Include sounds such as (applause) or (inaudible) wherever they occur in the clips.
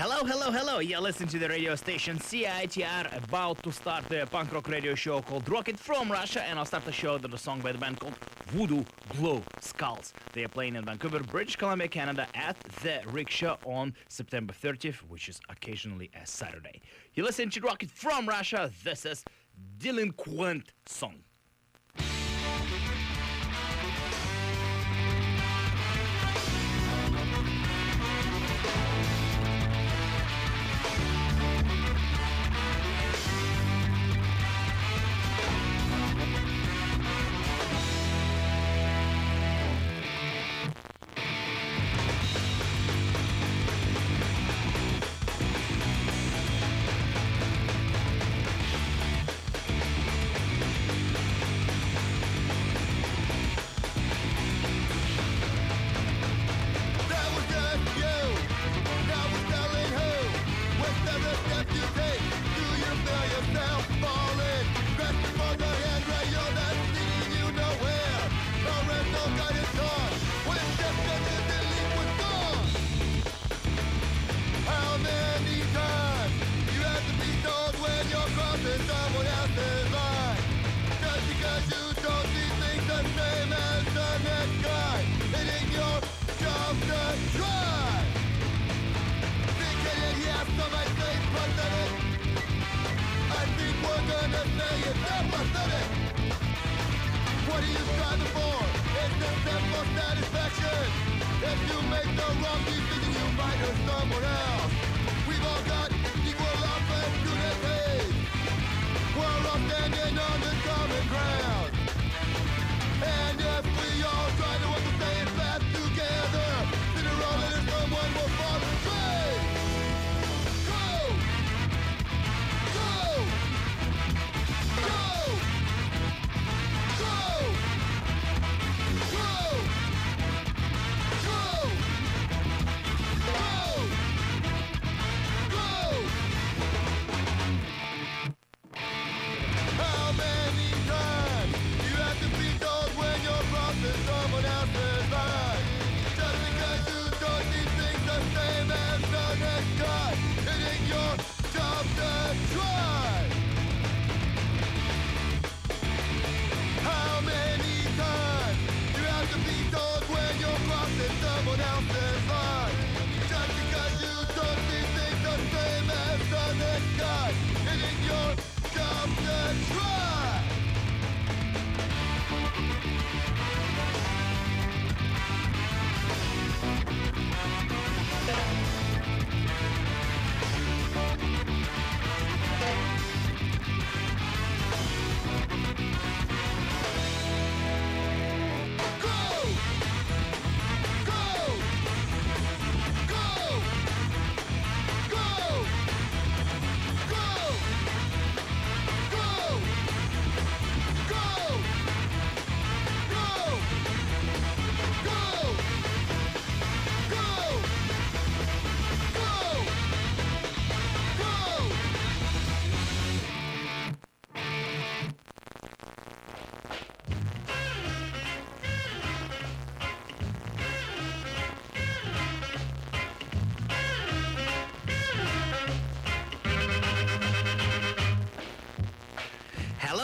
Hello, hello, hello. You're listening to the radio station CITR, about to start the punk rock radio show called Rocket from Russia, and I'll start the show with a song by the band called Voodoo Glow Skulls. They are playing in Vancouver, British Columbia, Canada at the Rickshaw on September 30th, which is occasionally a Saturday. You're listening to Rocket from Russia. This is Delinquent Song.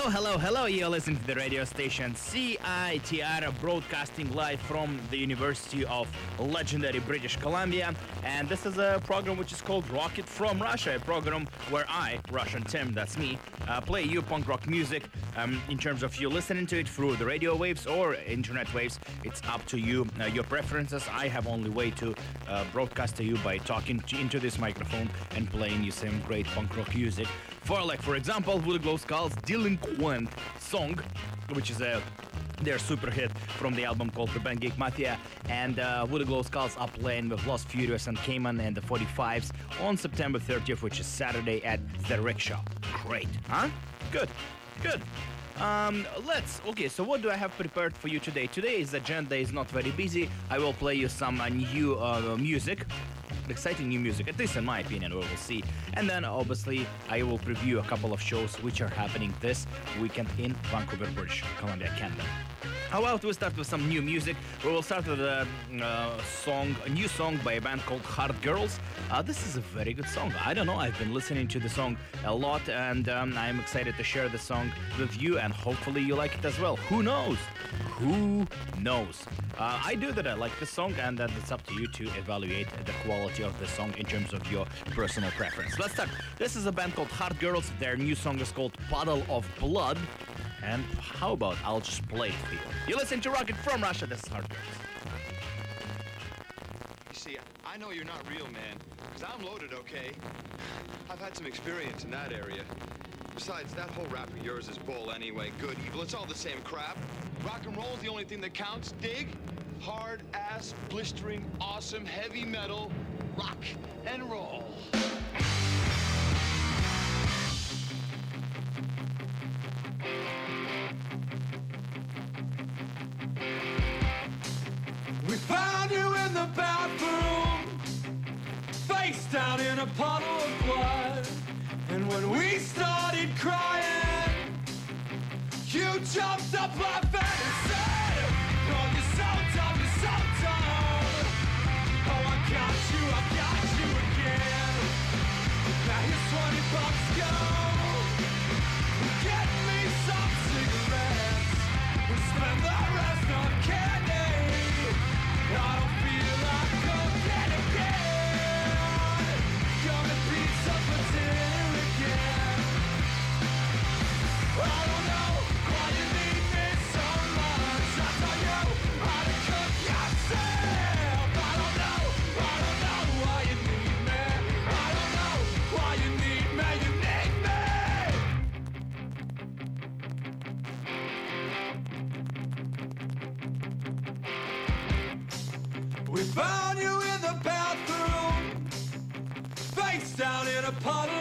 Hello, hello, hello. You're listening to the radio station CITR broadcasting live from the University of legendary British Columbia. And this is a program which is called Rocket from Russia, a program where I, Russian Tim, that's me, uh, play you punk rock music um, in terms of you listening to it through the radio waves or internet waves. It's up to you, uh, your preferences. I have only way to uh, broadcast to you by talking to, into this microphone and playing you some great punk rock music. For like, for example, Voodoo Glow Skulls Delinquent song, which is a their super hit from the album called The Band Geek Mafia, and uh, Voodoo Glow Skulls are playing with Lost Furious and Cayman and the 45s on September 30th, which is Saturday at the Rickshaw. Great, huh? Good, good. Um, let's... Okay, so what do I have prepared for you today? Today's agenda is not very busy. I will play you some uh, new uh, music exciting new music, at least in my opinion, we will see. And then obviously I will preview a couple of shows which are happening this weekend in Vancouver, British Columbia, Canada. How about we start with some new music? We will start with a uh, song, a new song by a band called Hard Girls. Uh, this is a very good song. I don't know. I've been listening to the song a lot, and um, I'm excited to share the song with you and hopefully you like it as well. Who knows? Who knows? Uh, I do that. I like the song, and then it's up to you to evaluate the quality of the song in terms of your personal preference. Let's start. This is a band called Hard Girls. Their new song is called Puddle of Bludd. And how about I'll just play it for you? You listen to Rocket from Russia. This is Hard Girls. You see, I know you're not real, man, because I'm loaded, okay? I've had some experience in that area. Besides, that whole rap of yours is bull anyway. Good, evil, it's all the same crap. Rock and roll's the only thing that counts. Dig? Hard ass, blistering, awesome, heavy metal, rock and roll. We found you in the bathroom, face down in a puddle of blood. And when we jumps up Party.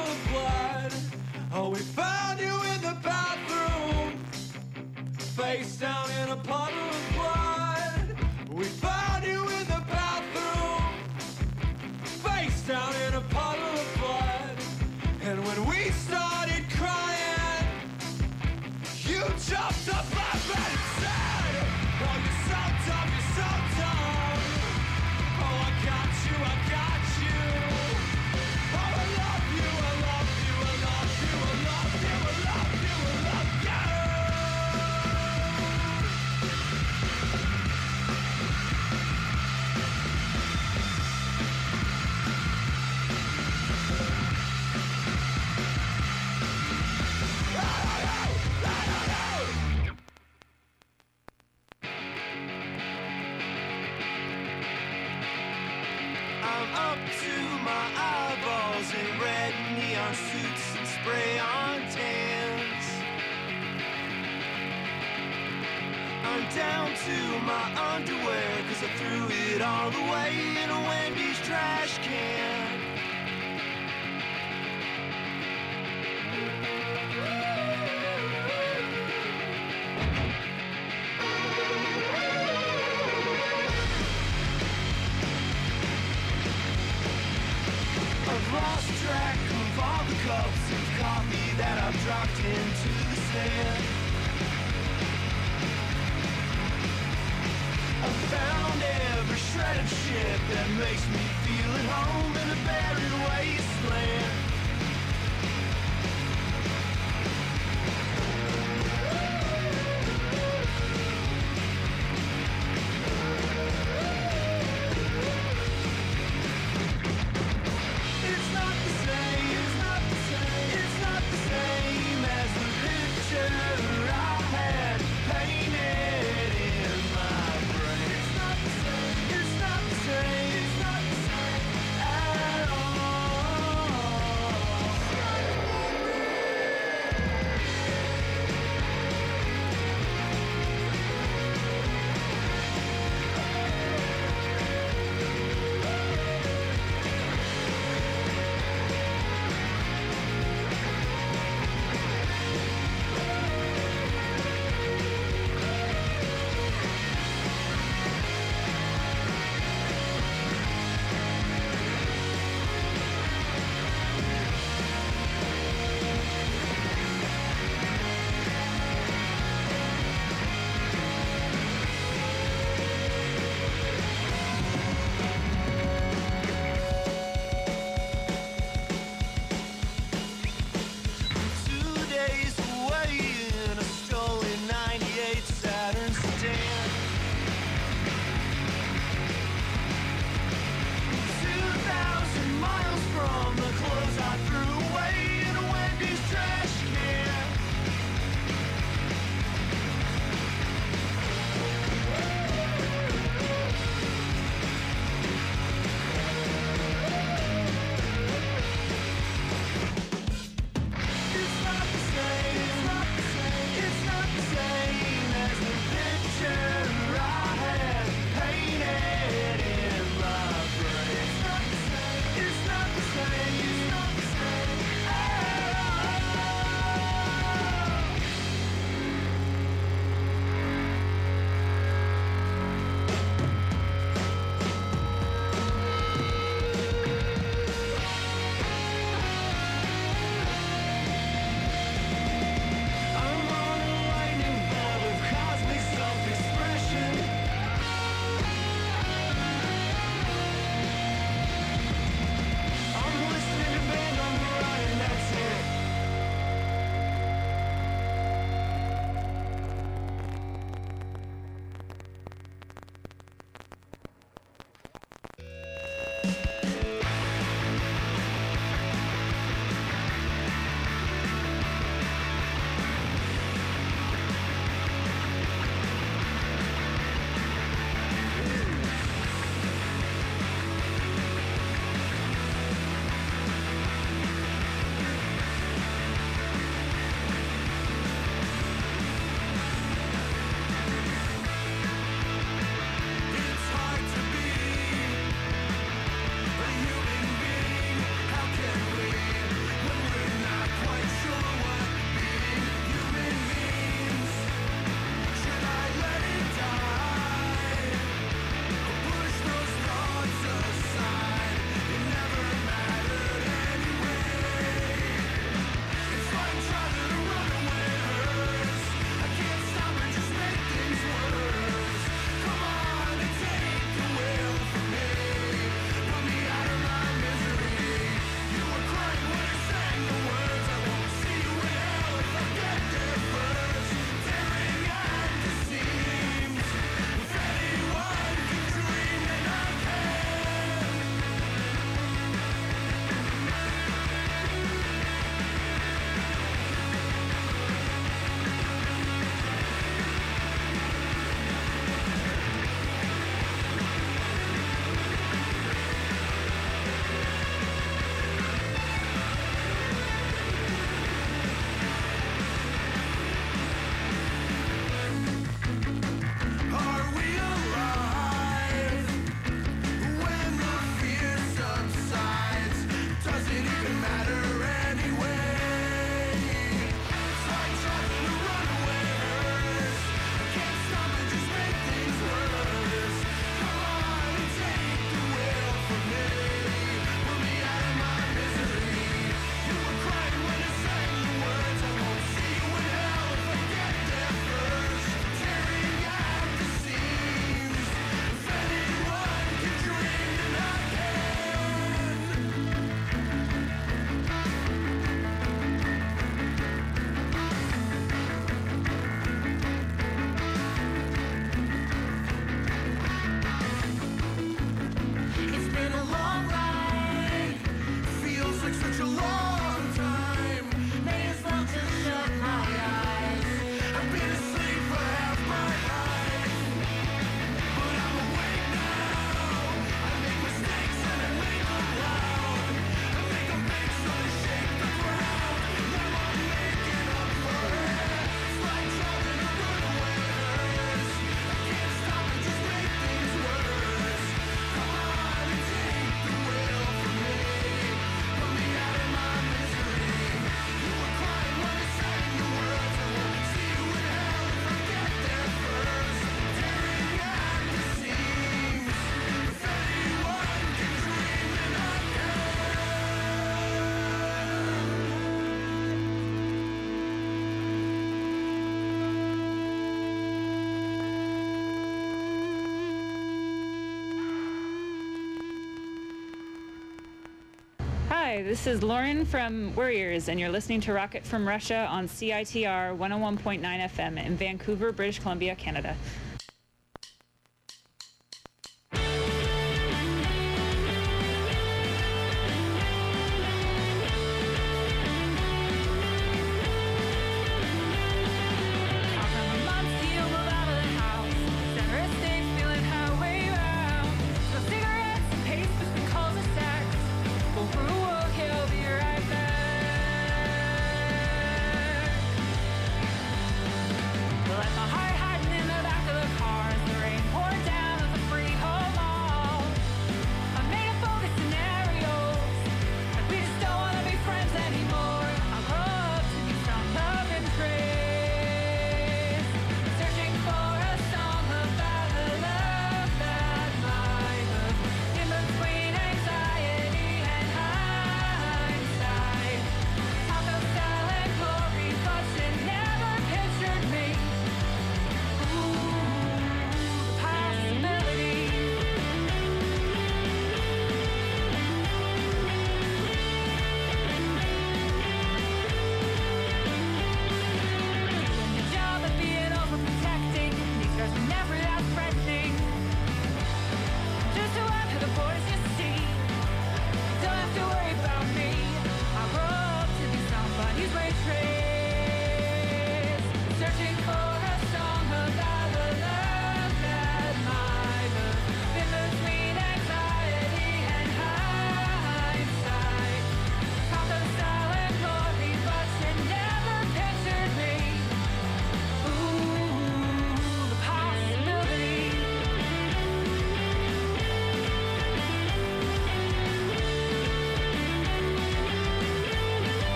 This is Lauren from Worriers, and you're listening to Rocket from Russia on CITR 101.9 FM in Vancouver, British Columbia, Canada.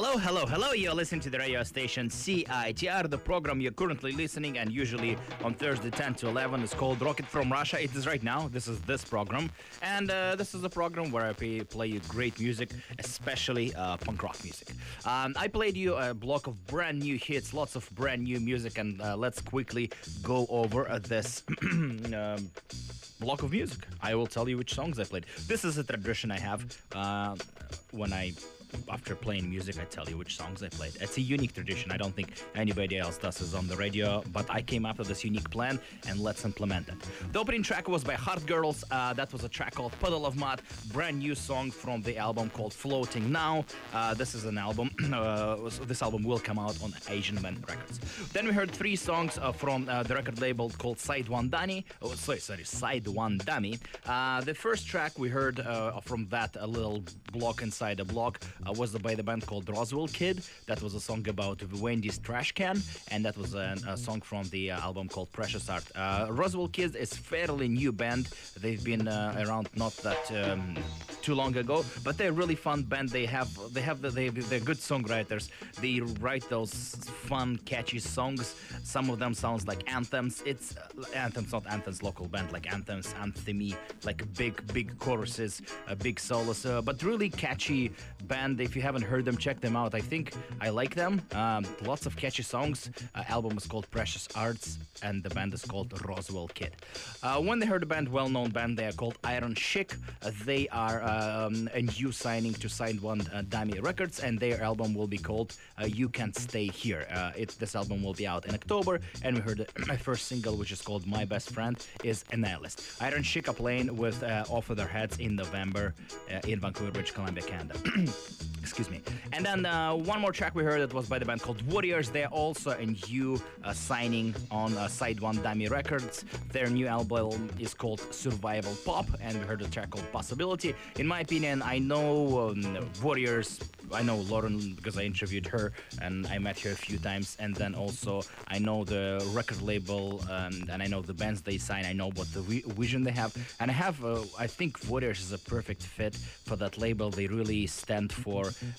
Hello, hello, hello. You're listening to the radio station CITR. The program you're currently listening and usually on Thursday 10 to 11 is called Rocket from Russia. It is right now. This is this program. And uh, this is a program where I play, play you great music, especially uh, punk rock music. Um, I played you a block of brand new hits, lots of brand new music, and uh, let's quickly go over uh, this. (clears throat) um, block of music. I will tell you which songs I played. This is a tradition I have uh, when I after playing music, I tell you which songs I played. It's a unique tradition. I don't think anybody else does this on the radio, but I came up with this unique plan and let's implement it. The opening track was by Hard Girls. Uh, that was a track called Puddle of Mud, brand new song from the album called Floating Now. Uh, this is an album. (clears throat) uh, this album will come out on Asian Man Records. Then we heard three songs uh, from uh, the record label called Side One Dummy. Oh, sorry, sorry, Side One Dummy. The first track we heard from that a little block inside a block uh, was by the band called Rozwell Kid. That was a song about Wendy's trash can, and that was a, a song from the uh, album called Precious Art. Uh, Rozwell Kid is fairly new band. They've been uh, around not that um, too long ago, but they're really fun band. They have they have the, they they're good songwriters. They write those fun, catchy songs. Some of them sounds like anthems. It's anthems, not anthems. Local band like anthems, anthemy, like big big choruses, uh, big solos, but really catchy band. If you haven't heard them, check them out. I think I like them. Um, lots of catchy songs. Uh, album is called Precious Arts, and the band is called Rozwell Kid. Uh, when they heard the band, well-known band, they are called Iron Chic. Uh, they are um, a new signing to Side One uh, Dummy Records, and their album will be called uh, You Can't Stay Here. Uh, it, this album will be out in October, and we heard (clears throat) my first single, which is called My Best Friend, is a nihilist. Iron Chic are playing with Off of Their Heads in November in Vancouver, British Columbia, Canada. (clears throat) Excuse me. And then uh, one more track we heard that was by the band called Worriers. They're also a new uh, signing on uh, Side One Dummy Records. Their new album is called Survival Pop, and we heard a track called Possibility. In my opinion, I know um, Worriers I know Lauren because I interviewed her and I met her a few times, and then also I know the record label um, and I know the bands they sign. I know what the vision they have, and I have. Uh, I think Worriers is a perfect fit for that label. They really stand for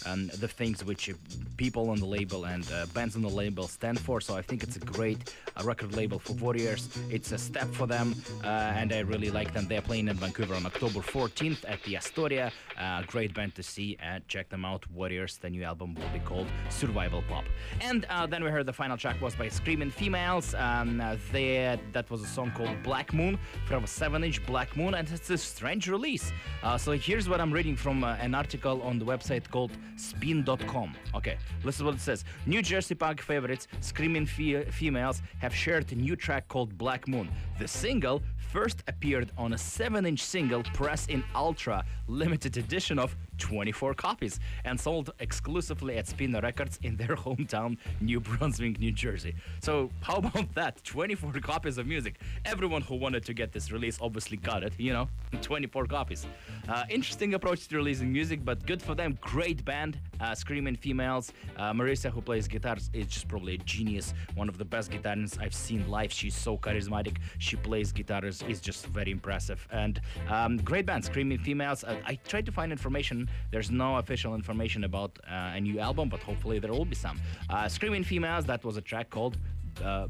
um, the things which people on the label and uh, bands on the label stand for. So I think it's a great uh, record label for Worriers. It's a step for them, uh, and I really like them. They're playing in Vancouver on October 14th at the Astoria. Uh, great band to see, and check them out. Worriers. The new album will be called Survival Pop. And uh, then we heard the final track was by Screaming Females. Um, uh, they, that was a song called Black Moon from a 7 inch Black Moon, and it's a strange release. Uh, so here's what I'm reading from uh, an article on the website called spin.com. Okay, listen what it says. New Jersey punk favorites, Screaming Fe- Females, have shared a new track called Black Moon. The single first appeared on a 7 inch single press in Ultra limited edition of 24 copies and sold exclusively at Spinner Records in their hometown, New Brunswick, New Jersey. So, how about that? 24 copies of music. Everyone who wanted to get this release obviously got it, you know, (laughs) 24 copies. Uh, interesting approach to releasing music, but good for them. Great band, uh, Screaming Females. Uh, Marissa, who plays guitars, is just probably a genius. One of the best guitarists I've seen live. She's so charismatic. She plays guitars, is just very impressive. And um, great band, Screaming Females. Uh, I tried to find information there's no official information about uh, a new album, but hopefully there will be some. Uh, Screaming Females, that was a track called uh,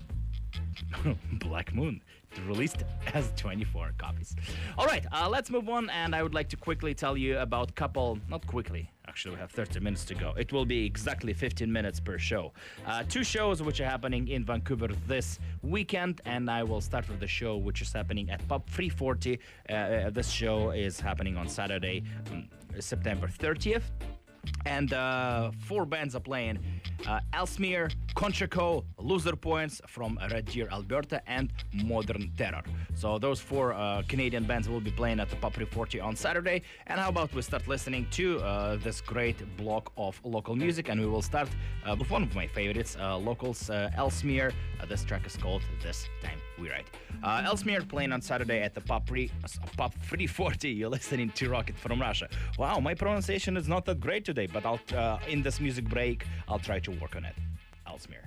(laughs) Black Moon released as 24 copies. All right, uh, let's move on, and I would like to quickly tell you about couple, not quickly, actually we have 30 minutes to go. It will be exactly 15 minutes per show. Uh, two shows which are happening in Vancouver this weekend, and I will start with the show which is happening at Pub 340. Uh, uh, this show is happening on Saturday, um, September 30th and uh, four bands are playing uh, Ellesmere, Conchaco, Loser Points from Red Deer, Alberta, and Modern Terror. So those four uh, Canadian bands will be playing at the Pub 40 on Saturday. And how about we start listening to uh, this great block of local music? And we will start uh, with one of my favorites, uh, locals, Ellesmere. this track is called This Time We Ride. Ellesmere playing on Saturday at the Pub, 3, Pub 340. (laughs) You're listening to Rocket from Russia. Wow, my pronunciation is not that great today, but I'll uh, in this music break I'll try to work on it. Ellesmere.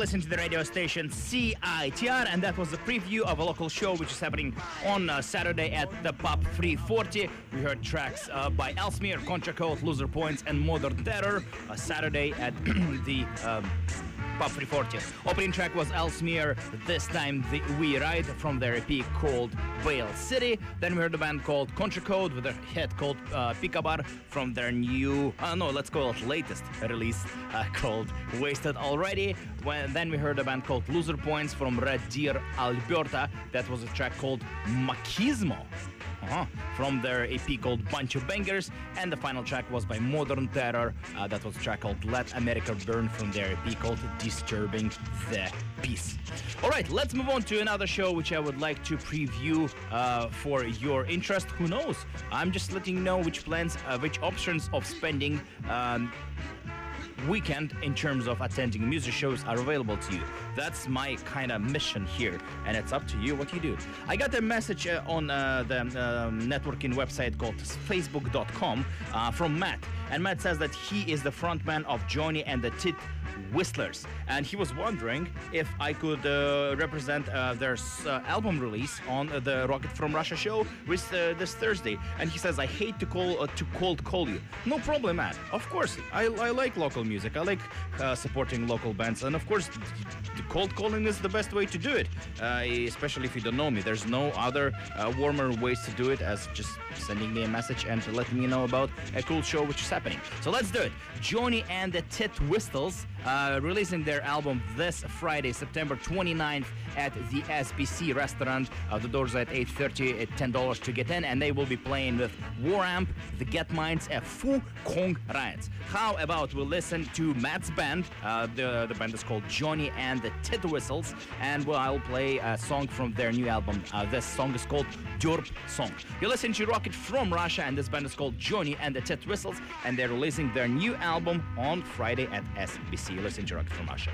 Listening to the radio station CITR, and that was a preview of a local show which is happening on uh, Saturday at the Pub 340. We heard tracks uh, by Ellesmere, Contra Code, Loser Points, and Modern Terror. Uh, Saturday at (clears throat) the um, Pub 340. Opening track was Ellesmere, this time the We Ride from their EP called Bail City. Then we heard a band called Contra Code with a hit called uh, Pickabar from their new, uh, no, let's call it latest release uh, called Wasted Already. When, then we heard a band called Loser Points from Red Deer, Alberta. That was a track called Machismo. Uh-huh. From their EP called Bunch of Bangers, and the final track was by Modern Terror. Uh, that was a track called Let America Burn from their EP called Disturbing the Peace. All right, let's move on to another show which I would like to preview uh, for your interest. Who knows? I'm just letting you know which plans, uh, which options of spending. Um, weekend in terms of attending music shows are available to you. That's my kind of mission here, and it's up to you what you do. I got a message uh, on uh, the um, networking website called facebook.com uh, from Matt, and Matt says that he is the frontman of Johnny and the Tit Whistles, and he was wondering if I could uh, represent uh, their uh, album release on uh, the Rocket from Russia show with, uh, this Thursday. And he says, "I hate to call to cold call you. No problem, man. Of course, I, I like local music. I like supporting local bands, and of course, the cold calling is the best way to do it. Uh, especially if you don't know me. There's no other uh, warmer ways to do it as just sending me a message and letting me know about a cool show which is happening. So let's do it. Johnny and the Tit Whistles uh, releasing their album this Friday, September 29th at the SBC restaurant. Uh, the doors at 8.30 at $10 to get in, and they will be playing with War Amp, the Get Minds, and Fu Kon Riots. How about we listen to Matt's band? Uh, the, the band is called Johnny and the Tit Whistles, and well, I'll play a song from their new album. Uh, this song is called Derp Song. You listen to Rocket from Russia, and this band is called Johnny and the Tit Whistles, and they're releasing their new album on Friday at SBC. Listening to Rocket from Russia.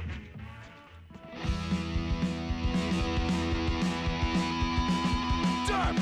Running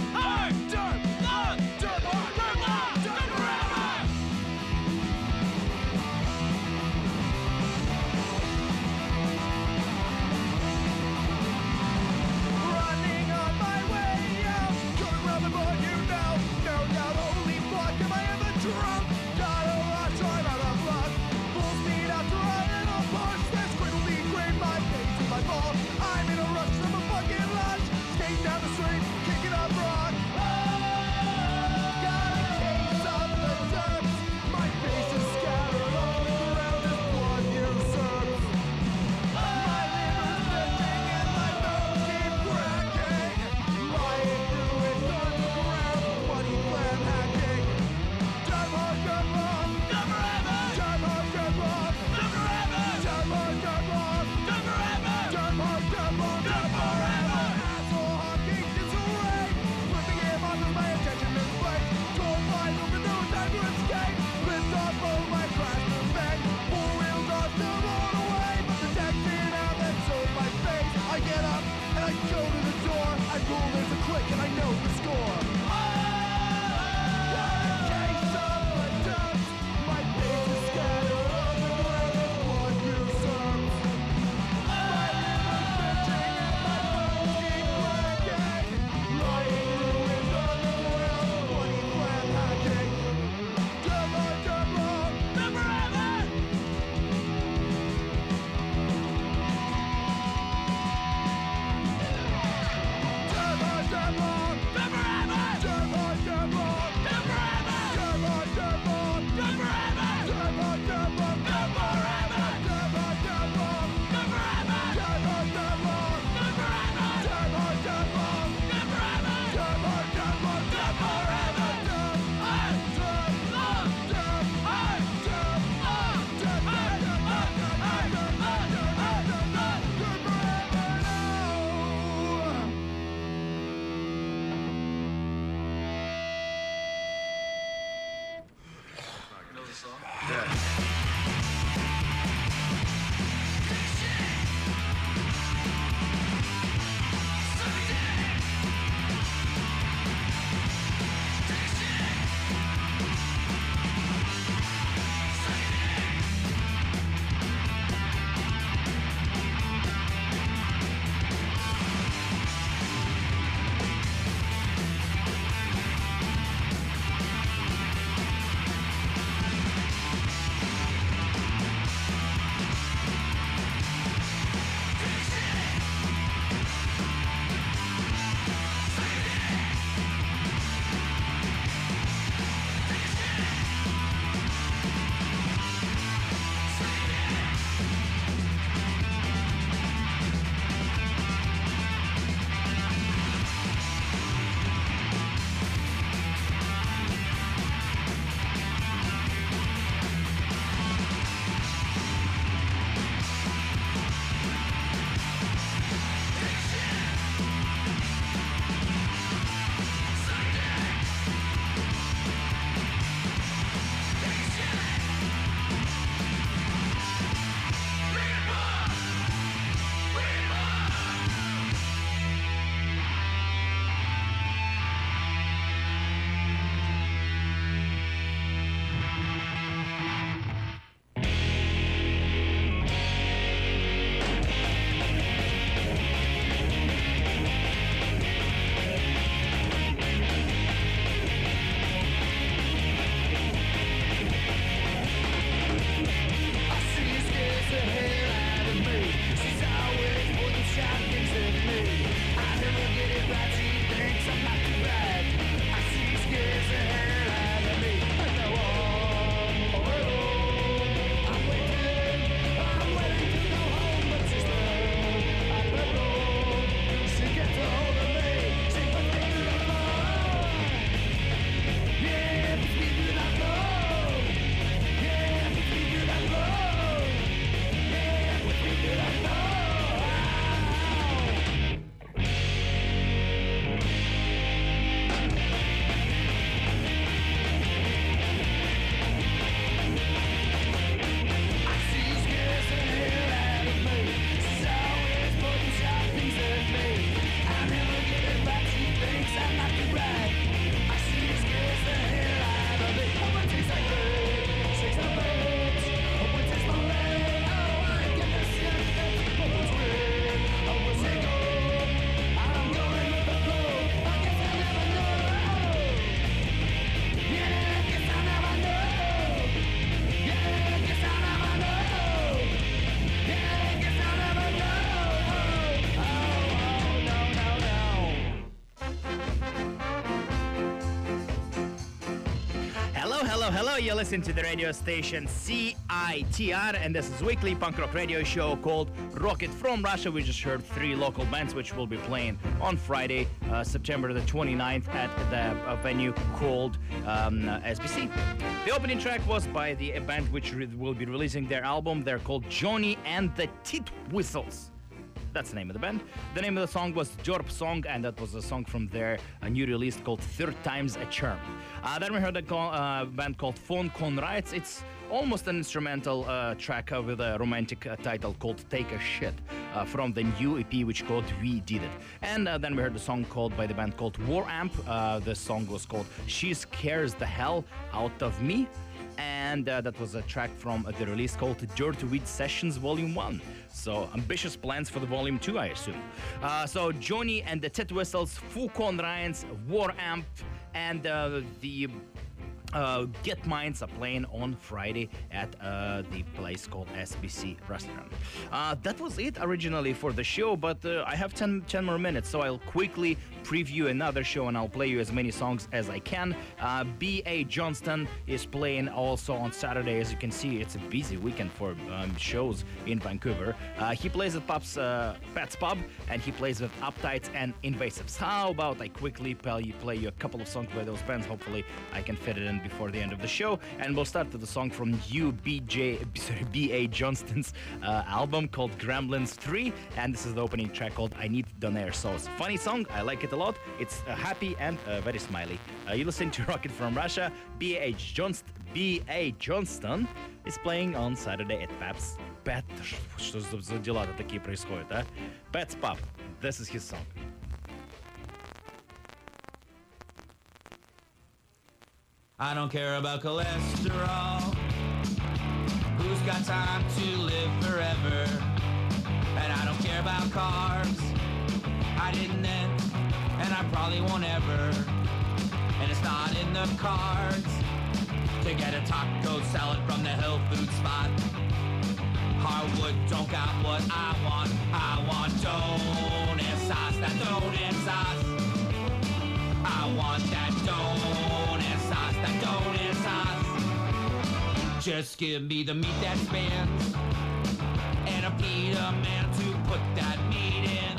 You're listening to the radio station CITR, and this is weekly punk rock radio show called Rocket from Russia. We just heard three local bands which will be playing on Friday, uh, September the 29th at the uh, venue called um, uh, SBC. The opening track was by the band which re- will be releasing their album. They're called Johnny and the Tit Whistles. That's the name of the band. The name of the song was Jorp Song, and that was a song from their uh, new release called Third Time's a Charm. Uh, then we heard a co- uh, band called Fu Kon. It's almost an instrumental uh, track with a romantic title called Take a Shit from the new EP which called We Did It. And then we heard a song called by the band called War Amp. The song was called She Scares the Hell Out of Me and uh, that was a track from uh, the release called Dirty Weed Sessions Volume 1. So, ambitious plans for the Volume 2, I assume. Uh, so, Johnny and the Tit Whistles, Fu Kon Riots, War Amp, and uh, the uh, Get Minds are playing on Friday at uh, the place called SBC Restaurant. Uh, that was it originally for the show, but uh, I have 10, 10 more minutes, so I'll quickly preview another show and I'll play you as many songs as I can. Uh, B.A. Johnston is playing also on Saturday. As you can see, it's a busy weekend for um, shows in Vancouver. Uh, he plays at Pub's, Pat's Pub and he plays with Uptights and Invasives. How about I quickly play play you a couple of songs by those bands? Hopefully, I can fit it in before the end of the show. And we'll start with the song from UBJ, sorry, B.A. Johnston's uh, album called Gremlins 3. And this is the opening track called I Need Donair Sauce. Funny song, I like it a lot. It's uh, happy and uh, very smiley. Uh, you listen to (laughs) Rocket from Russia. B.A. Johnston, B.A. Johnston is playing on Saturday at Pab's Pet. (laughs) Что за за дела-то такие происходят, а? Pet's Pub. This is his song. I don't care about cholesterol. Who's got time to live forever? And I don't care about cars. I didn't then, and I probably won't ever. And it's not in the cards to get a taco salad from the health food spot. Harwood don't got what I want. I want donair sauce, that donair sauce. I want that donair that sauce. Just give me the meat that spins and a pita man to put that meat in.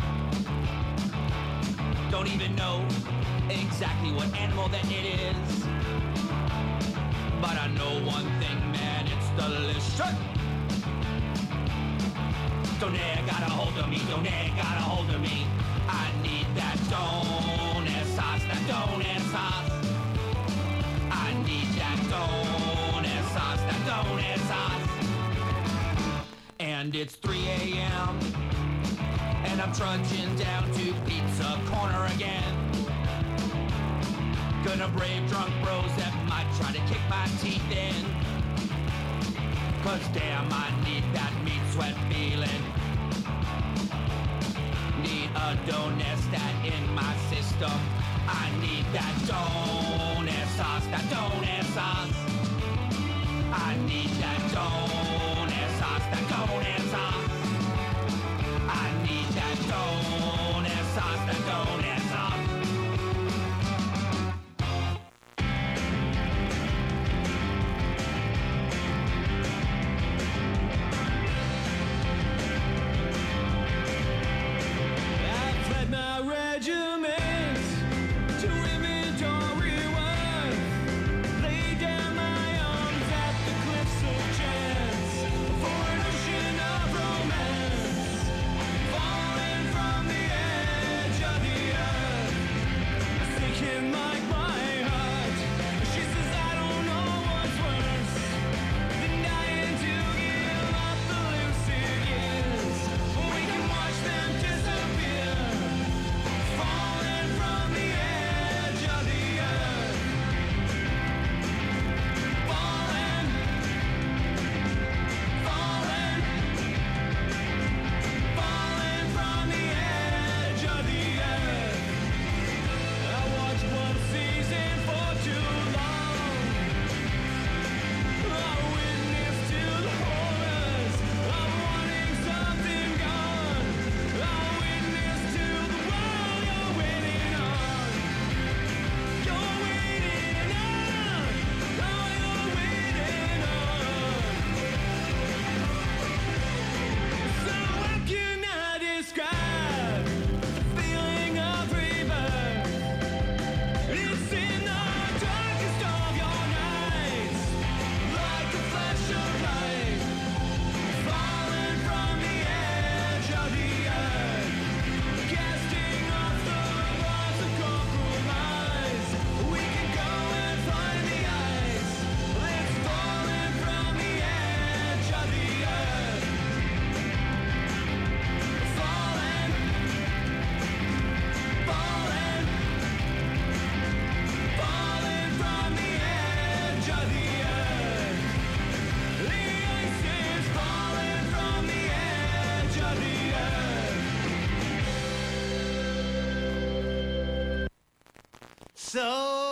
Don't even know exactly what animal that it is. But I know one thing, man, it's delicious. Donair got a hold of me, donair got a hold of me. I need that donair sauce, that donair that donair sauce. And it's 3 a.m. And I'm trudging down to Pizza Corner again. Gonna brave drunk bros that might try to kick my teeth in. Cause damn, I need that meat sweat feeling. Need a donair stat in my system. I need that donair that donair. I need that donair that donair. I need that that So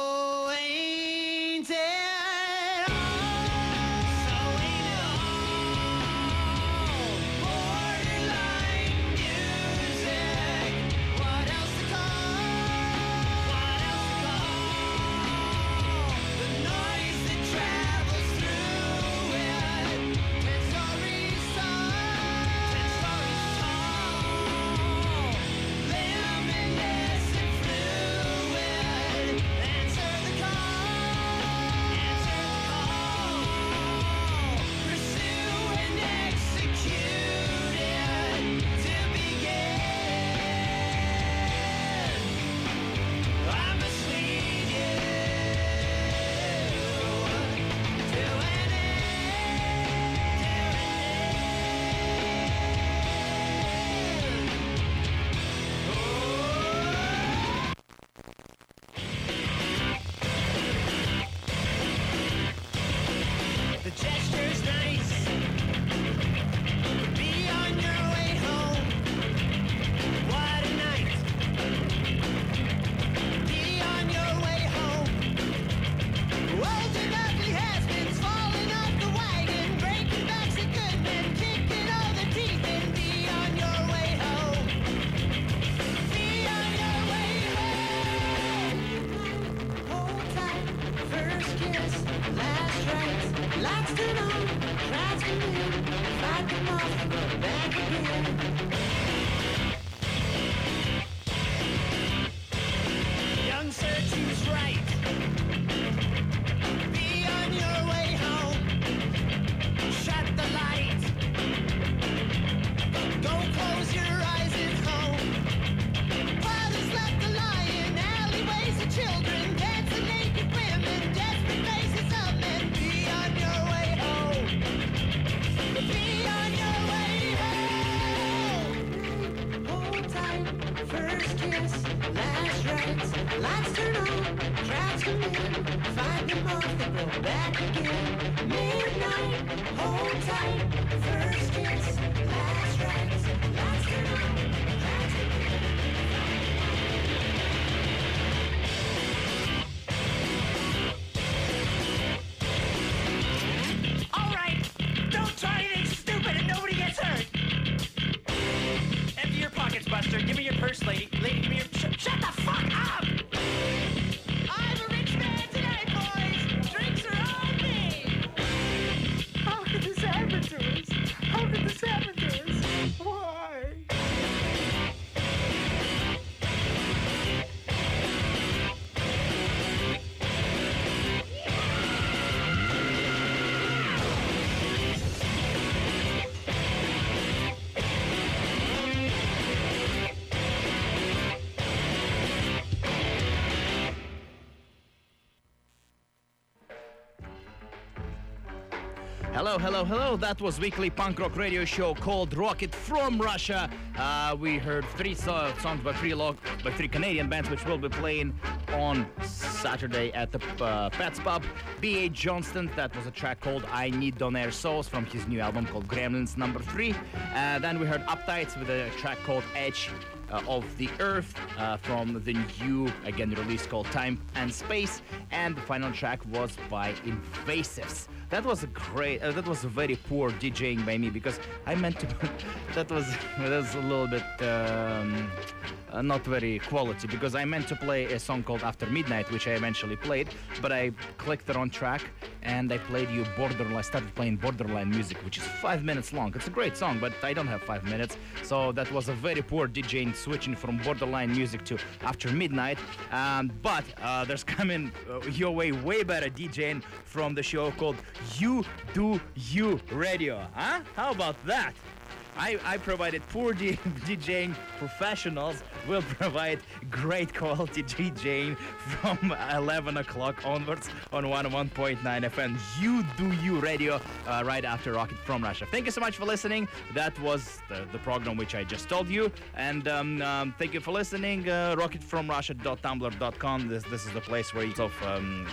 Hello, hello, hello. That was weekly punk rock radio show called Rocket from Russia. Uh, we heard three so- songs by three by three Canadian bands, which will be playing on Saturday at the uh, Pets Pub. B.A. Johnston, that was a track called "I Need Donair Souls" from his new album called Gremlins Number Three. Uh, then we heard Uptights with a track called Edge uh, of the Earth uh, from the new, again, release called Time and Space. And the final track was by Invasives. That was a great, uh, that was a very poor DJing by me because I meant to, (laughs) that was, that was a little bit um, uh, not very quality because I meant to play a song called After Midnight, which I eventually played, but I clicked the wrong track and I played you Borderline, started playing Borderline music, which is five minutes long. It's a great song, but I don't have five minutes, so that was a very poor DJing switching from Borderline music to After Midnight. Um, but uh, there's coming uh, your way way better DJing from the show called You Do You Radio. Huh? How about that? I, I provided poor D- DJing (laughs) professionals will provide great quality DJing from (laughs) 11 o'clock onwards on 101.9 FM. You do you radio uh, right after Rocket from Russia. Thank you so much for listening. That was the, the program which I just told you. And um, um, thank you for listening. Uh, rocketfromrussia.tumblr.com. This, this is the place where you of um,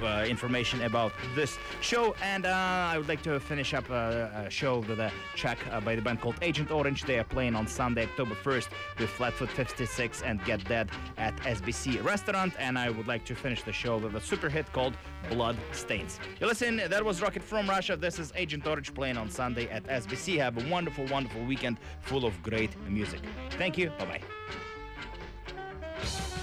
uh, information about this show. And uh, I would like to finish up uh, a show with a track uh, by the band called Agent Orange. They are playing on Sunday, October 1st with Flatfoot 56 and Get Dead at SBC Restaurant. And I would like to finish the show with a super hit called Blood Stains. You listen, that was Rocket from Russia. This is Agent Orange playing on Sunday at SBC. Have a wonderful, wonderful weekend full of great music. Thank you. Bye bye.